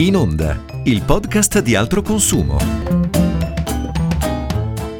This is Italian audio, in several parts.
In Onda, il podcast di altro consumo.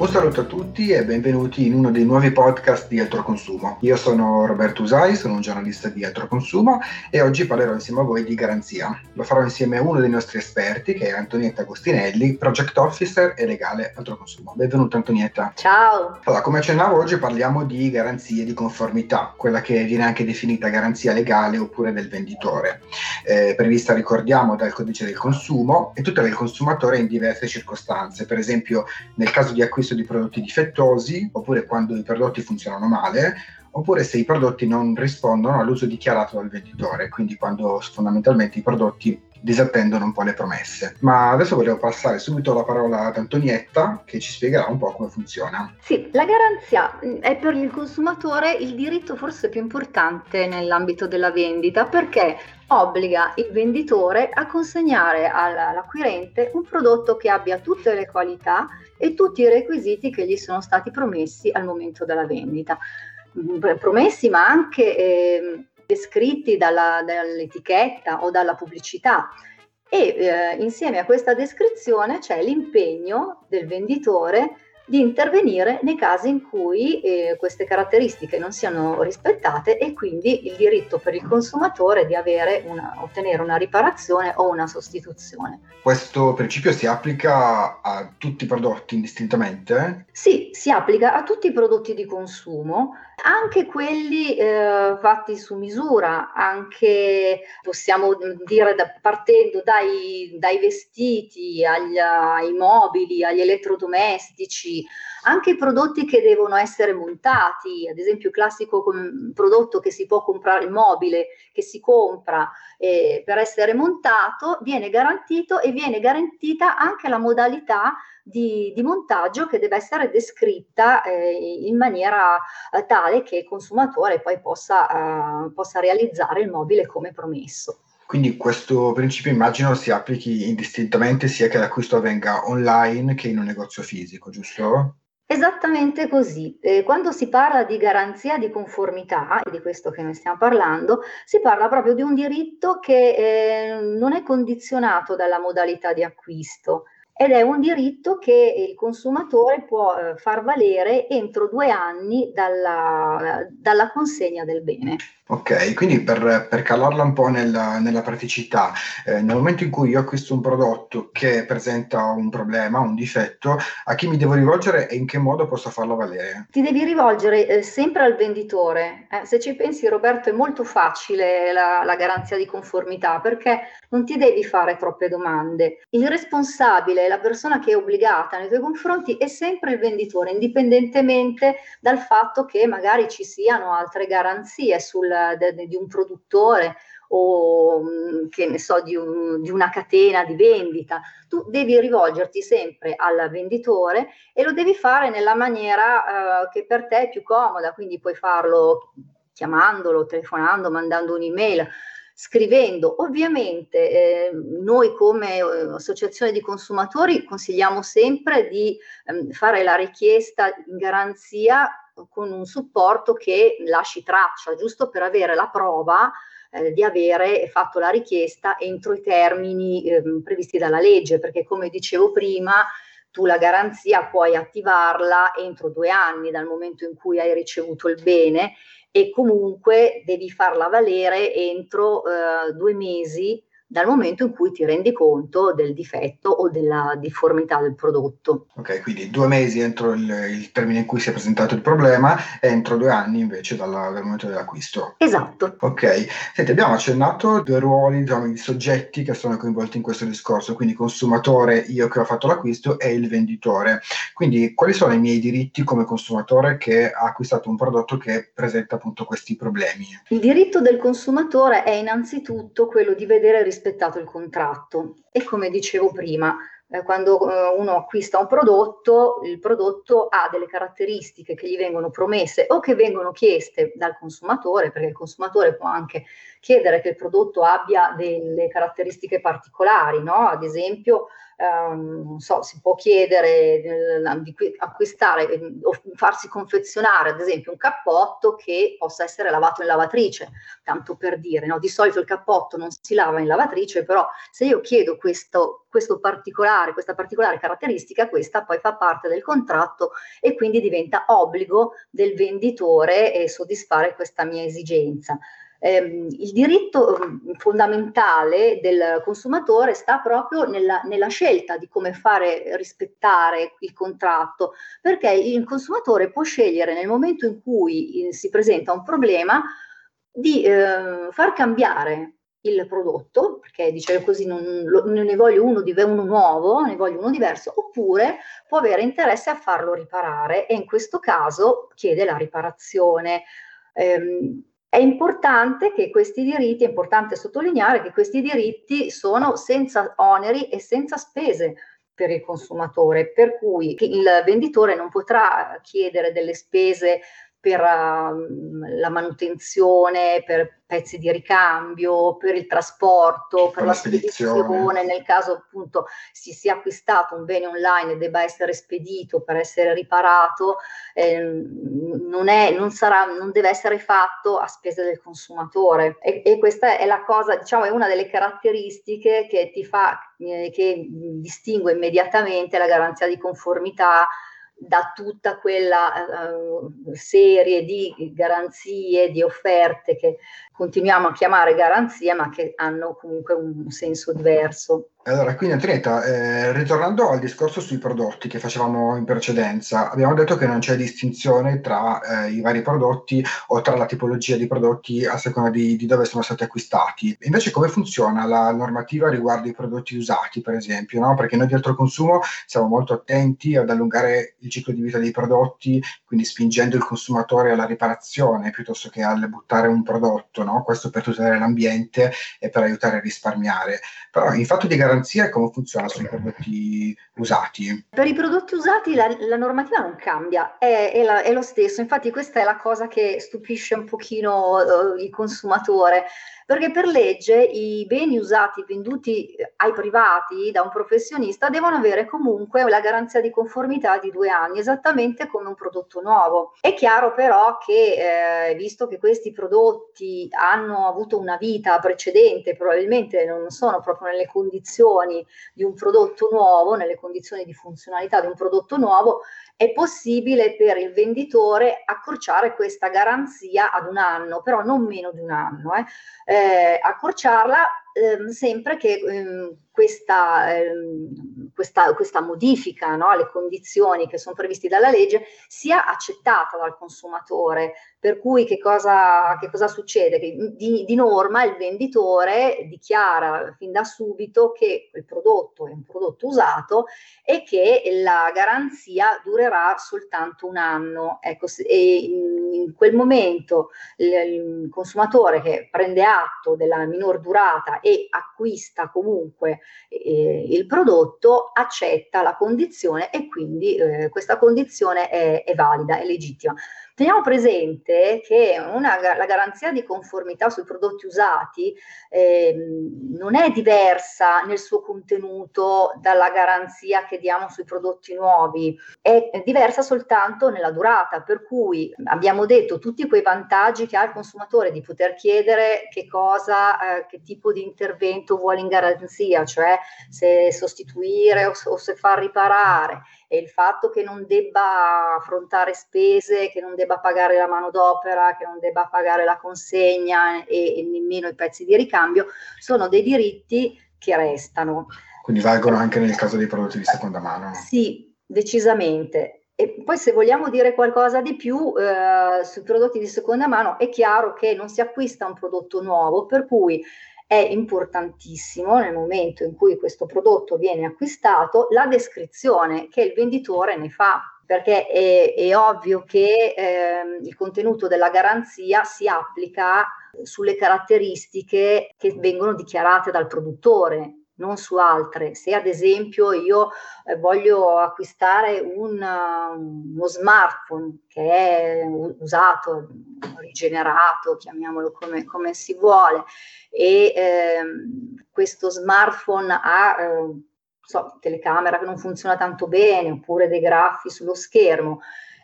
Un saluto a tutti e benvenuti in uno dei nuovi podcast di Altro Consumo. Io sono Roberto Usai, sono un giornalista di Altro Consumo e oggi parlerò insieme a voi di garanzia. Lo farò insieme a uno dei nostri esperti che è Antonietta Agostinelli, Project Officer e legale Altro Consumo. Benvenuta Antonietta. Ciao. Allora, come accennavo oggi parliamo di garanzie di conformità, quella che viene anche definita garanzia legale oppure del venditore, eh, prevista ricordiamo dal codice del consumo e tutela del consumatore in diverse circostanze, per esempio nel caso di acquisto di prodotti difettosi, oppure quando i prodotti funzionano male, oppure se i prodotti non rispondono all'uso dichiarato dal venditore, quindi quando fondamentalmente i prodotti disattendono un po' le promesse. Ma adesso volevo passare subito la parola ad Antonietta che ci spiegherà un po' come funziona. Sì, la garanzia mm, è per il consumatore il diritto forse più importante nell'ambito della vendita perché obbliga il venditore a consegnare all'acquirente un prodotto che abbia tutte le qualità e tutti i requisiti che gli sono stati promessi al momento della vendita. Mm, promessi ma anche eh, descritti dalla, dall'etichetta o dalla pubblicità. E eh, insieme a questa descrizione c'è l'impegno del venditore di intervenire nei casi in cui eh, queste caratteristiche non siano rispettate e quindi il diritto per il consumatore di una, ottenere una riparazione o una sostituzione. Questo principio si applica a tutti i prodotti indistintamente? Sì, si applica a tutti i prodotti di consumo, anche quelli eh, fatti su misura, anche possiamo dire da, partendo dai, dai vestiti agli, ai mobili, agli elettrodomestici, anche i prodotti che devono essere montati, ad esempio il classico prodotto che si può comprare, il mobile che si compra eh, per essere montato, viene garantito e viene garantita anche la modalità di, di montaggio che deve essere descritta eh, in maniera eh, tale che il consumatore poi possa, eh, possa realizzare il mobile come promesso. Quindi questo principio immagino si applichi indistintamente sia che l'acquisto avvenga online che in un negozio fisico, giusto? Esattamente così. Eh, quando si parla di garanzia di conformità, e di questo che ne stiamo parlando, si parla proprio di un diritto che eh, non è condizionato dalla modalità di acquisto ed è un diritto che il consumatore può eh, far valere entro due anni dalla, dalla consegna del bene. Ok, quindi per, per calarla un po' nella, nella praticità, eh, nel momento in cui io acquisto un prodotto che presenta un problema, un difetto, a chi mi devo rivolgere e in che modo posso farlo valere? Ti devi rivolgere eh, sempre al venditore. Eh, se ci pensi Roberto è molto facile la, la garanzia di conformità perché non ti devi fare troppe domande. Il responsabile, la persona che è obbligata nei tuoi confronti è sempre il venditore, indipendentemente dal fatto che magari ci siano altre garanzie sul de, di un produttore o mm, che ne so, di, un, di, una catena di vendita. Tu devi rivolgerti sempre al venditore e lo devi fare nella maniera uh, che per te è più comoda, quindi puoi farlo chiamandolo, telefonando, mandando un'email, scrivendo. Ovviamente eh, noi come eh, associazione di consumatori consigliamo sempre di eh, fare la richiesta in garanzia con un supporto che lasci traccia, giusto per avere la prova eh, di avere fatto la richiesta entro i termini eh, previsti dalla legge, perché come dicevo prima, tu la garanzia puoi attivarla entro due anni dal momento in cui hai ricevuto il bene e comunque devi farla valere entro eh, due mesi dal momento in cui ti rendi conto del difetto o della difformità del prodotto. Ok, quindi due mesi entro il, il termine in cui si è presentato il problema e entro due anni invece dalla, dal momento dell'acquisto. Esatto. Ok, senti, abbiamo accennato due ruoli, diciamo, di soggetti che sono coinvolti in questo discorso, quindi consumatore, io che ho fatto l'acquisto, e il venditore. Quindi quali sono i miei diritti come consumatore che ha acquistato un prodotto che presenta appunto questi problemi? Il diritto del consumatore è innanzitutto quello di vedere rispettato rispettato il contratto. E come dicevo prima, eh, quando eh, uno acquista un prodotto, il prodotto ha delle caratteristiche che gli vengono promesse o che vengono chieste dal consumatore, perché il consumatore può anche chiedere che il prodotto abbia delle caratteristiche particolari, no? ad esempio Um, non so, si può chiedere eh, di acquistare ehm, o farsi confezionare ad esempio un cappotto che possa essere lavato in lavatrice, tanto per dire, no? di solito il cappotto non si lava in lavatrice, però se io chiedo questo, questo particolare, questa particolare caratteristica, questa poi fa parte del contratto e quindi diventa obbligo del venditore eh, soddisfare questa mia esigenza ehm, il diritto mm, fondamentale del consumatore sta proprio nella, nella, scelta di come fare rispettare il contratto, perché il consumatore può scegliere nel momento in cui eh, si presenta un problema di eh, far cambiare il prodotto, perché dice così non, non, ne voglio uno, uno nuovo, ne voglio uno diverso, oppure può avere interesse a farlo riparare e in questo caso chiede la riparazione. Eh, è importante che questi diritti, è importante sottolineare che questi diritti sono senza oneri e senza spese per il consumatore, per cui il venditore non potrà chiedere delle spese per uh, la manutenzione, per pezzi di ricambio, per il trasporto, per, per la spedizione. spedizione, nel caso appunto si sia acquistato un bene online e debba essere spedito per essere riparato, eh, non, è, non, sarà, non deve essere fatto a spese del consumatore. E, e, questa è la cosa, diciamo, è una delle caratteristiche che ti fa, eh, che distingue immediatamente la garanzia di conformità da tutta quella uh, serie di garanzie, di offerte che continuiamo a chiamare garanzia, ma che hanno comunque un senso diverso. Allora, quindi Antonietta, eh, ritornando al discorso sui prodotti che facevamo in precedenza, abbiamo detto che non c'è distinzione tra eh, i vari prodotti o tra la tipologia di prodotti a seconda di, di, dove sono stati acquistati. Invece come funziona la normativa riguardo i prodotti usati, per esempio? No? Perché noi di altro consumo siamo molto attenti ad allungare il ciclo di vita dei prodotti, quindi spingendo il consumatore alla riparazione piuttosto che al buttare un prodotto, no? questo per tutelare l'ambiente e per aiutare a risparmiare. Però in fatto di garanzia come funziona sui prodotti usati? Per i prodotti usati la, la normativa non cambia, è, è, la, è, lo stesso, infatti questa è la cosa che stupisce un pochino uh, il consumatore perché per legge i beni usati venduti ai privati da un professionista devono avere comunque la garanzia di conformità di due anni, esattamente come un prodotto nuovo. È chiaro però che, eh, visto che questi prodotti hanno avuto una vita precedente, probabilmente non sono proprio nelle condizioni di un prodotto nuovo, nelle condizioni di funzionalità di un prodotto nuovo, è possibile per il venditore accorciare questa garanzia ad un anno, però non meno di un anno. Eh. Eh, accorciarla ehm, sempre che ehm, questa, ehm, questa, questa, modifica no, alle condizioni che sono previste dalla legge sia accettata dal consumatore. Per cui che cosa, che cosa succede? Che di, di, norma il venditore dichiara fin da subito che il prodotto è un prodotto usato e che la garanzia durerà soltanto un anno. Ecco, e in, in quel momento il, il consumatore che prende atto della minor durata e acquista comunque eh, il prodotto accetta la condizione e quindi eh, questa condizione è, è valida, è legittima. Teniamo presente che una, la garanzia di conformità sui prodotti usati eh, non è diversa nel suo contenuto dalla garanzia che diamo sui prodotti nuovi, è diversa soltanto nella durata, per cui abbiamo detto tutti quei vantaggi che ha il consumatore di poter chiedere che cosa, eh, che tipo di intervento vuole in garanzia, cioè se sostituire o, o se far riparare e il fatto che non debba affrontare spese, che non debba pagare la manodopera, che non debba pagare la consegna e, e nemmeno i pezzi di ricambio, sono dei diritti che restano. Quindi valgono anche nel caso dei prodotti di seconda mano? Sì, decisamente. E poi se vogliamo dire qualcosa di più eh, sui prodotti di seconda mano, è chiaro che non si acquista un prodotto nuovo, per cui è importantissimo nel momento in cui questo prodotto viene acquistato la descrizione che il venditore ne fa perché è, è ovvio che eh, il contenuto della garanzia si applica sulle caratteristiche che vengono dichiarate dal produttore non su altre. Se ad esempio io eh, voglio acquistare un, uh, uno smartphone che è usato, rigenerato, chiamiamolo come, come si vuole, e eh, questo smartphone ha eh, so, telecamera che non funziona tanto bene oppure dei graffi sullo schermo,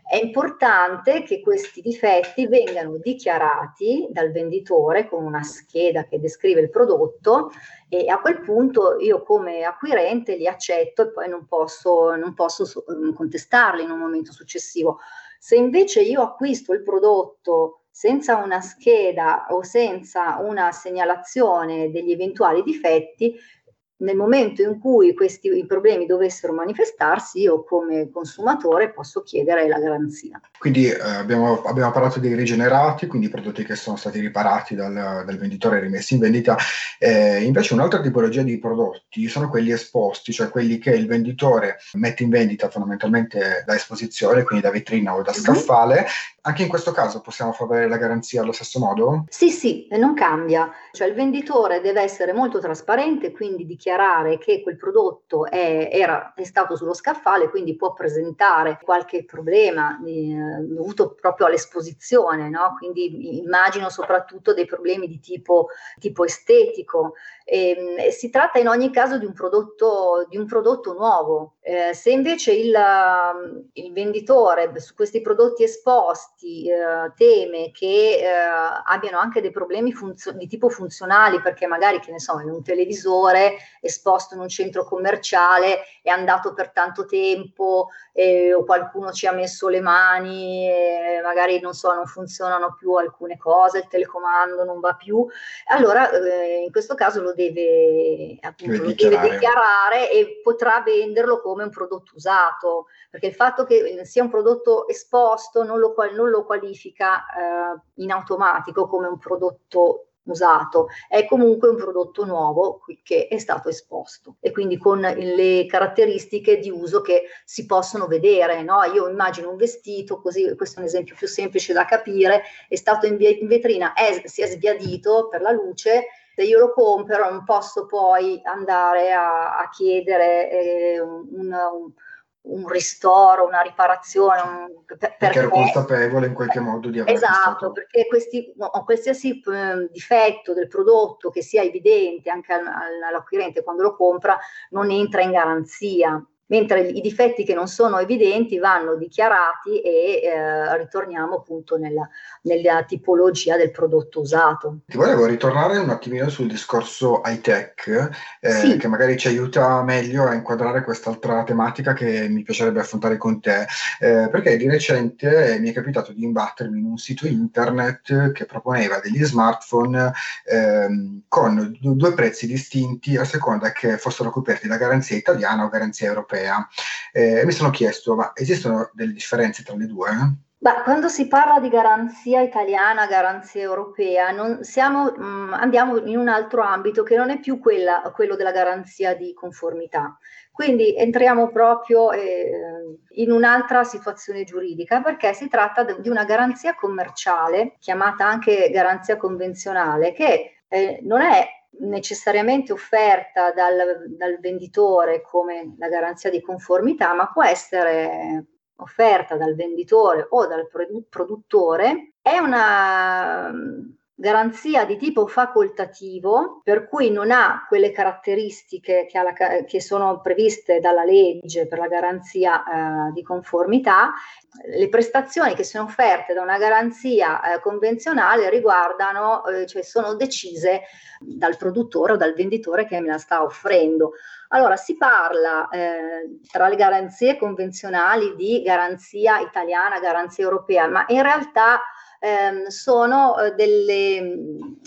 è importante che questi difetti vengano dichiarati dal venditore con una scheda che descrive il prodotto e a quel punto io come acquirente li accetto e poi non posso, non posso contestarli in un momento successivo. Se invece io acquisto il prodotto senza una scheda o senza una segnalazione degli eventuali difetti, nel momento in cui questi problemi dovessero manifestarsi, io come consumatore posso chiedere la garanzia. Quindi eh, abbiamo, abbiamo, parlato dei rigenerati, quindi prodotti che sono stati riparati dal, dal venditore e rimessi in vendita. Eh, invece un'altra tipologia di prodotti sono quelli esposti, cioè quelli che il venditore mette in vendita fondamentalmente da esposizione, quindi da vetrina o da mhm. scaffale. Mm-hmm. Anche in questo caso possiamo far avere la garanzia allo stesso modo? Sì, sì, non cambia. Cioè il venditore deve essere molto trasparente, quindi dichiarare dichiarare che quel prodotto è, era testato sullo scaffale, quindi può presentare qualche problema eh, dovuto proprio all'esposizione, no? quindi immagino soprattutto dei problemi di tipo, tipo estetico. E, ehm, si tratta in ogni caso di un prodotto, di un prodotto nuovo. Eh, se invece il, il, venditore su questi prodotti esposti eh, teme che eh, abbiano anche dei problemi funzio- di tipo funzionali, perché magari, che ne so, in un televisore esposto in un centro commerciale, è andato per tanto tempo eh, o qualcuno ci ha messo le mani, e magari non so, non funzionano più alcune cose, il telecomando non va più, allora eh, in questo caso lo deve, appunto, lo deve dichiarare. e potrà venderlo come un prodotto usato, perché il fatto che sia un prodotto esposto non lo, non lo qualifica eh, in automatico come un prodotto usato, è comunque un prodotto nuovo che è stato esposto e quindi con le caratteristiche di uso che si possono vedere. No? Io immagino un vestito, così questo è un esempio più semplice da capire, è stato in, in vetrina, è, si è sbiadito per la luce, se io lo compro non posso poi andare a, a chiedere eh, un, un un ristoro, una riparazione. Un, per, perché ero consapevole in qualche modo di aver Esatto, perché questi, no, qualsiasi eh, difetto del prodotto che sia evidente anche all'acquirente quando lo compra non entra in garanzia mentre i difetti che non sono evidenti vanno dichiarati e eh, ritorniamo appunto nella, nella, tipologia del prodotto usato. Ti volevo ritornare un attimino sul discorso high tech, eh, sì. che magari ci aiuta meglio a inquadrare quest'altra tematica che mi piacerebbe affrontare con te, eh, perché di recente mi è capitato di imbattermi in un sito internet che proponeva degli smartphone ehm, con due prezzi distinti a seconda che fossero coperti da garanzia italiana o garanzia europea europea. Eh, mi sono chiesto, ma esistono delle differenze tra le due? Beh, quando si parla di garanzia italiana, garanzia europea, siamo, mh, mm, andiamo in un altro ambito che non è più quella, quello della garanzia di conformità. Quindi entriamo proprio eh, in un'altra situazione giuridica perché si tratta di una garanzia commerciale, chiamata anche garanzia convenzionale, che eh, non è necessariamente offerta dal, dal venditore come la garanzia di conformità, ma può essere offerta dal venditore o dal produttore, è una garanzia di tipo facoltativo, per cui non ha quelle caratteristiche che, la, che sono previste dalla legge per la garanzia eh, di conformità. Le prestazioni che sono offerte da una garanzia eh, convenzionale riguardano, eh, cioè sono decise dal produttore o dal venditore che me la sta offrendo. Allora, si parla eh, tra le garanzie convenzionali di garanzia italiana, garanzia europea, ma in realtà ehm, sono eh, delle,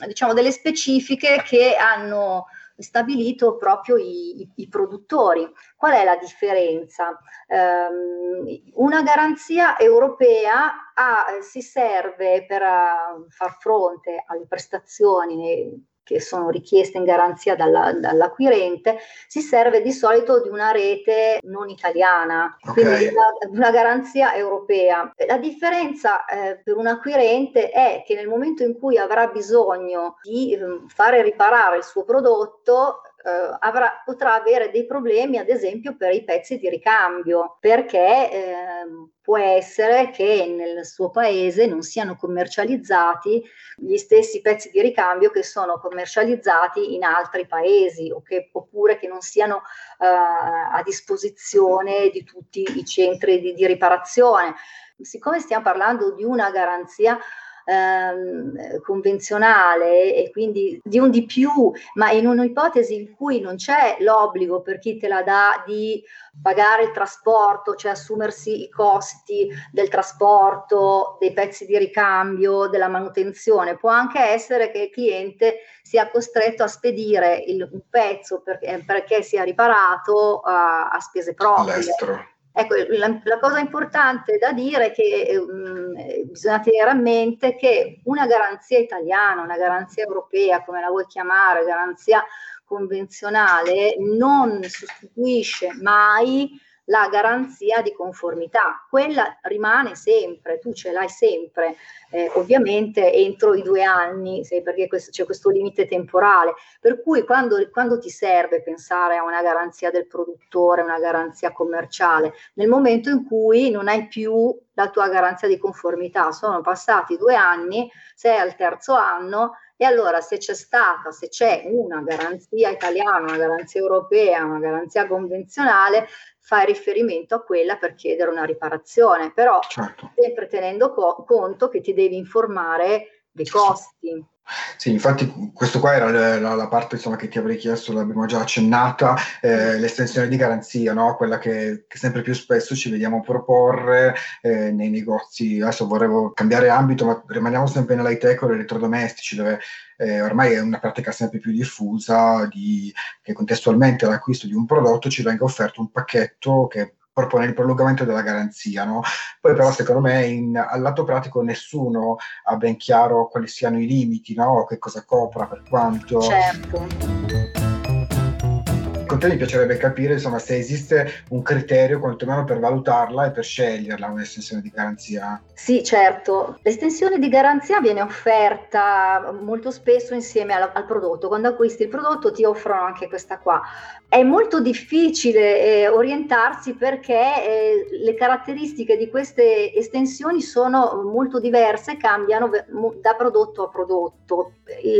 diciamo, delle specifiche che hanno stabilito proprio i, i, produttori. Qual è la differenza? Um, una garanzia europea ha, si serve per uh, far fronte alle prestazioni che sono richieste in garanzia dalla, dall'acquirente, si serve di solito di una rete non italiana, okay. quindi di una, una, garanzia europea. La differenza eh, per un acquirente è che nel momento in cui avrà bisogno di eh, fare riparare il suo prodotto, eh, avrà, potrà avere dei problemi, ad esempio, per i pezzi di ricambio, perché eh, può essere che nel suo paese non siano commercializzati gli stessi pezzi di ricambio che sono commercializzati in altri paesi o che, oppure che non siano eh, a disposizione di tutti i centri di, di riparazione. Siccome stiamo parlando di una garanzia ehm, convenzionale e quindi di un di più, ma in un'ipotesi in cui non c'è l'obbligo per chi te la dà di pagare il trasporto, cioè assumersi i costi del trasporto, dei pezzi di ricambio, della manutenzione. Può anche essere che il cliente sia costretto a spedire il, un pezzo perché, perché sia riparato a, a spese proprie. All'estero. Ecco, la, la, cosa importante da dire è che um, bisogna tenere a mente che una garanzia italiana, una garanzia europea, come la vuoi chiamare, garanzia convenzionale, non sostituisce mai la garanzia di conformità. Quella rimane sempre, tu ce l'hai sempre, eh, ovviamente entro i due anni, perché questo, c'è questo limite temporale. Per cui quando, quando ti serve pensare a una garanzia del produttore, una garanzia commerciale, nel momento in cui non hai più la tua garanzia di conformità, sono passati due anni, sei al terzo anno e allora se c'è stata, se c'è una garanzia italiana, una garanzia europea, una garanzia convenzionale, fai riferimento a quella per chiedere una riparazione, però certo. sempre tenendo co- conto che ti devi informare dei costi. Sì, infatti questo qua era la, la parte insomma, che ti avrei chiesto, l'abbiamo già accennata, eh, l'estensione di garanzia, no? quella che, che, sempre più spesso ci vediamo proporre eh, nei negozi. Adesso vorrei cambiare ambito, ma rimaniamo sempre nell'high tech o elettrodomestici, dove eh, ormai è una pratica sempre più diffusa di, che contestualmente all'acquisto di un prodotto ci venga offerto un pacchetto che propone il prolungamento della garanzia. No? Poi però secondo me in, al lato pratico nessuno ha ben chiaro quali siano i limiti, no? che cosa copra, per quanto. Certo con te mi piacerebbe capire insomma, se esiste un criterio quantomeno per valutarla e per sceglierla un'estensione di garanzia. Sì, certo. L'estensione di garanzia viene offerta molto spesso insieme al, al prodotto. Quando acquisti il prodotto ti offrono anche questa qua. È molto difficile eh, orientarsi perché eh, le caratteristiche di queste estensioni sono molto diverse, cambiano da prodotto a prodotto.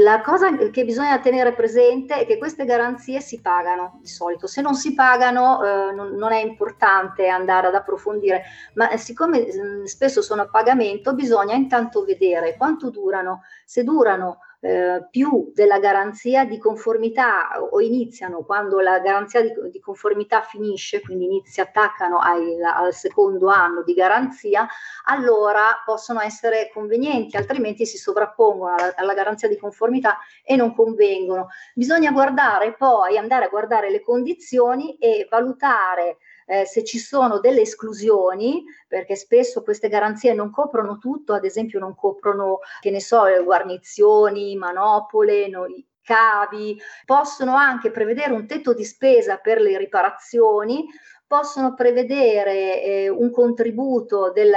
La cosa che bisogna tenere presente è che queste garanzie si pagano di solito. Se non si pagano eh, non, non, è importante andare ad approfondire, ma siccome mh, mm, spesso sono a pagamento bisogna intanto vedere quanto durano, se durano eh, più della garanzia di conformità o iniziano quando la garanzia di, di conformità finisce, quindi si attaccano ai, al secondo anno di garanzia, allora possono essere convenienti, altrimenti si sovrappongono alla, alla garanzia di conformità e non convengono. Bisogna guardare poi, andare a guardare le condizioni e valutare eh, se ci sono delle esclusioni, perché spesso queste garanzie non coprono tutto, ad esempio non coprono, che ne so, guarnizioni, manopole, no, cavi, possono anche prevedere un tetto di spesa per le riparazioni, possono prevedere eh, un contributo del,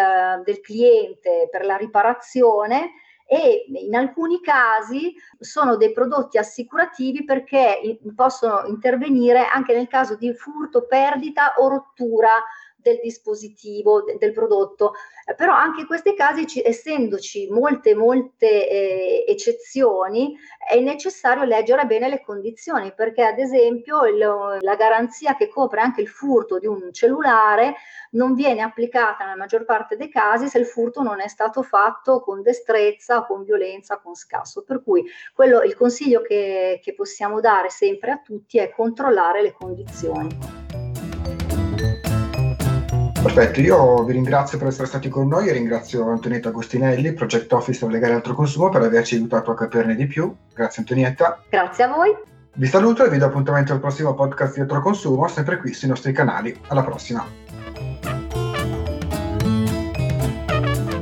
del cliente per la riparazione e in alcuni casi sono dei prodotti assicurativi perché possono intervenire anche nel caso di furto, perdita o rottura del dispositivo, de, del prodotto. Eh, però anche in questi casi, ci, essendoci molte, molte eh, eccezioni, è necessario leggere bene le condizioni, perché ad esempio il, la garanzia che copre anche il furto di un cellulare non viene applicata nella maggior parte dei casi se il furto non è stato fatto con destrezza, con violenza, con scasso. Per cui quello, il consiglio che, che possiamo dare sempre a tutti è controllare le condizioni. Perfetto, io vi ringrazio per essere stati con noi e ringrazio Antonietta Agostinelli, Project Officer Legale Altro Consumo, per averci aiutato a capirne di più. Grazie Antonietta. Grazie a voi. Vi saluto e vi do appuntamento al prossimo podcast di Altro Consumo, sempre qui sui nostri canali. Alla prossima.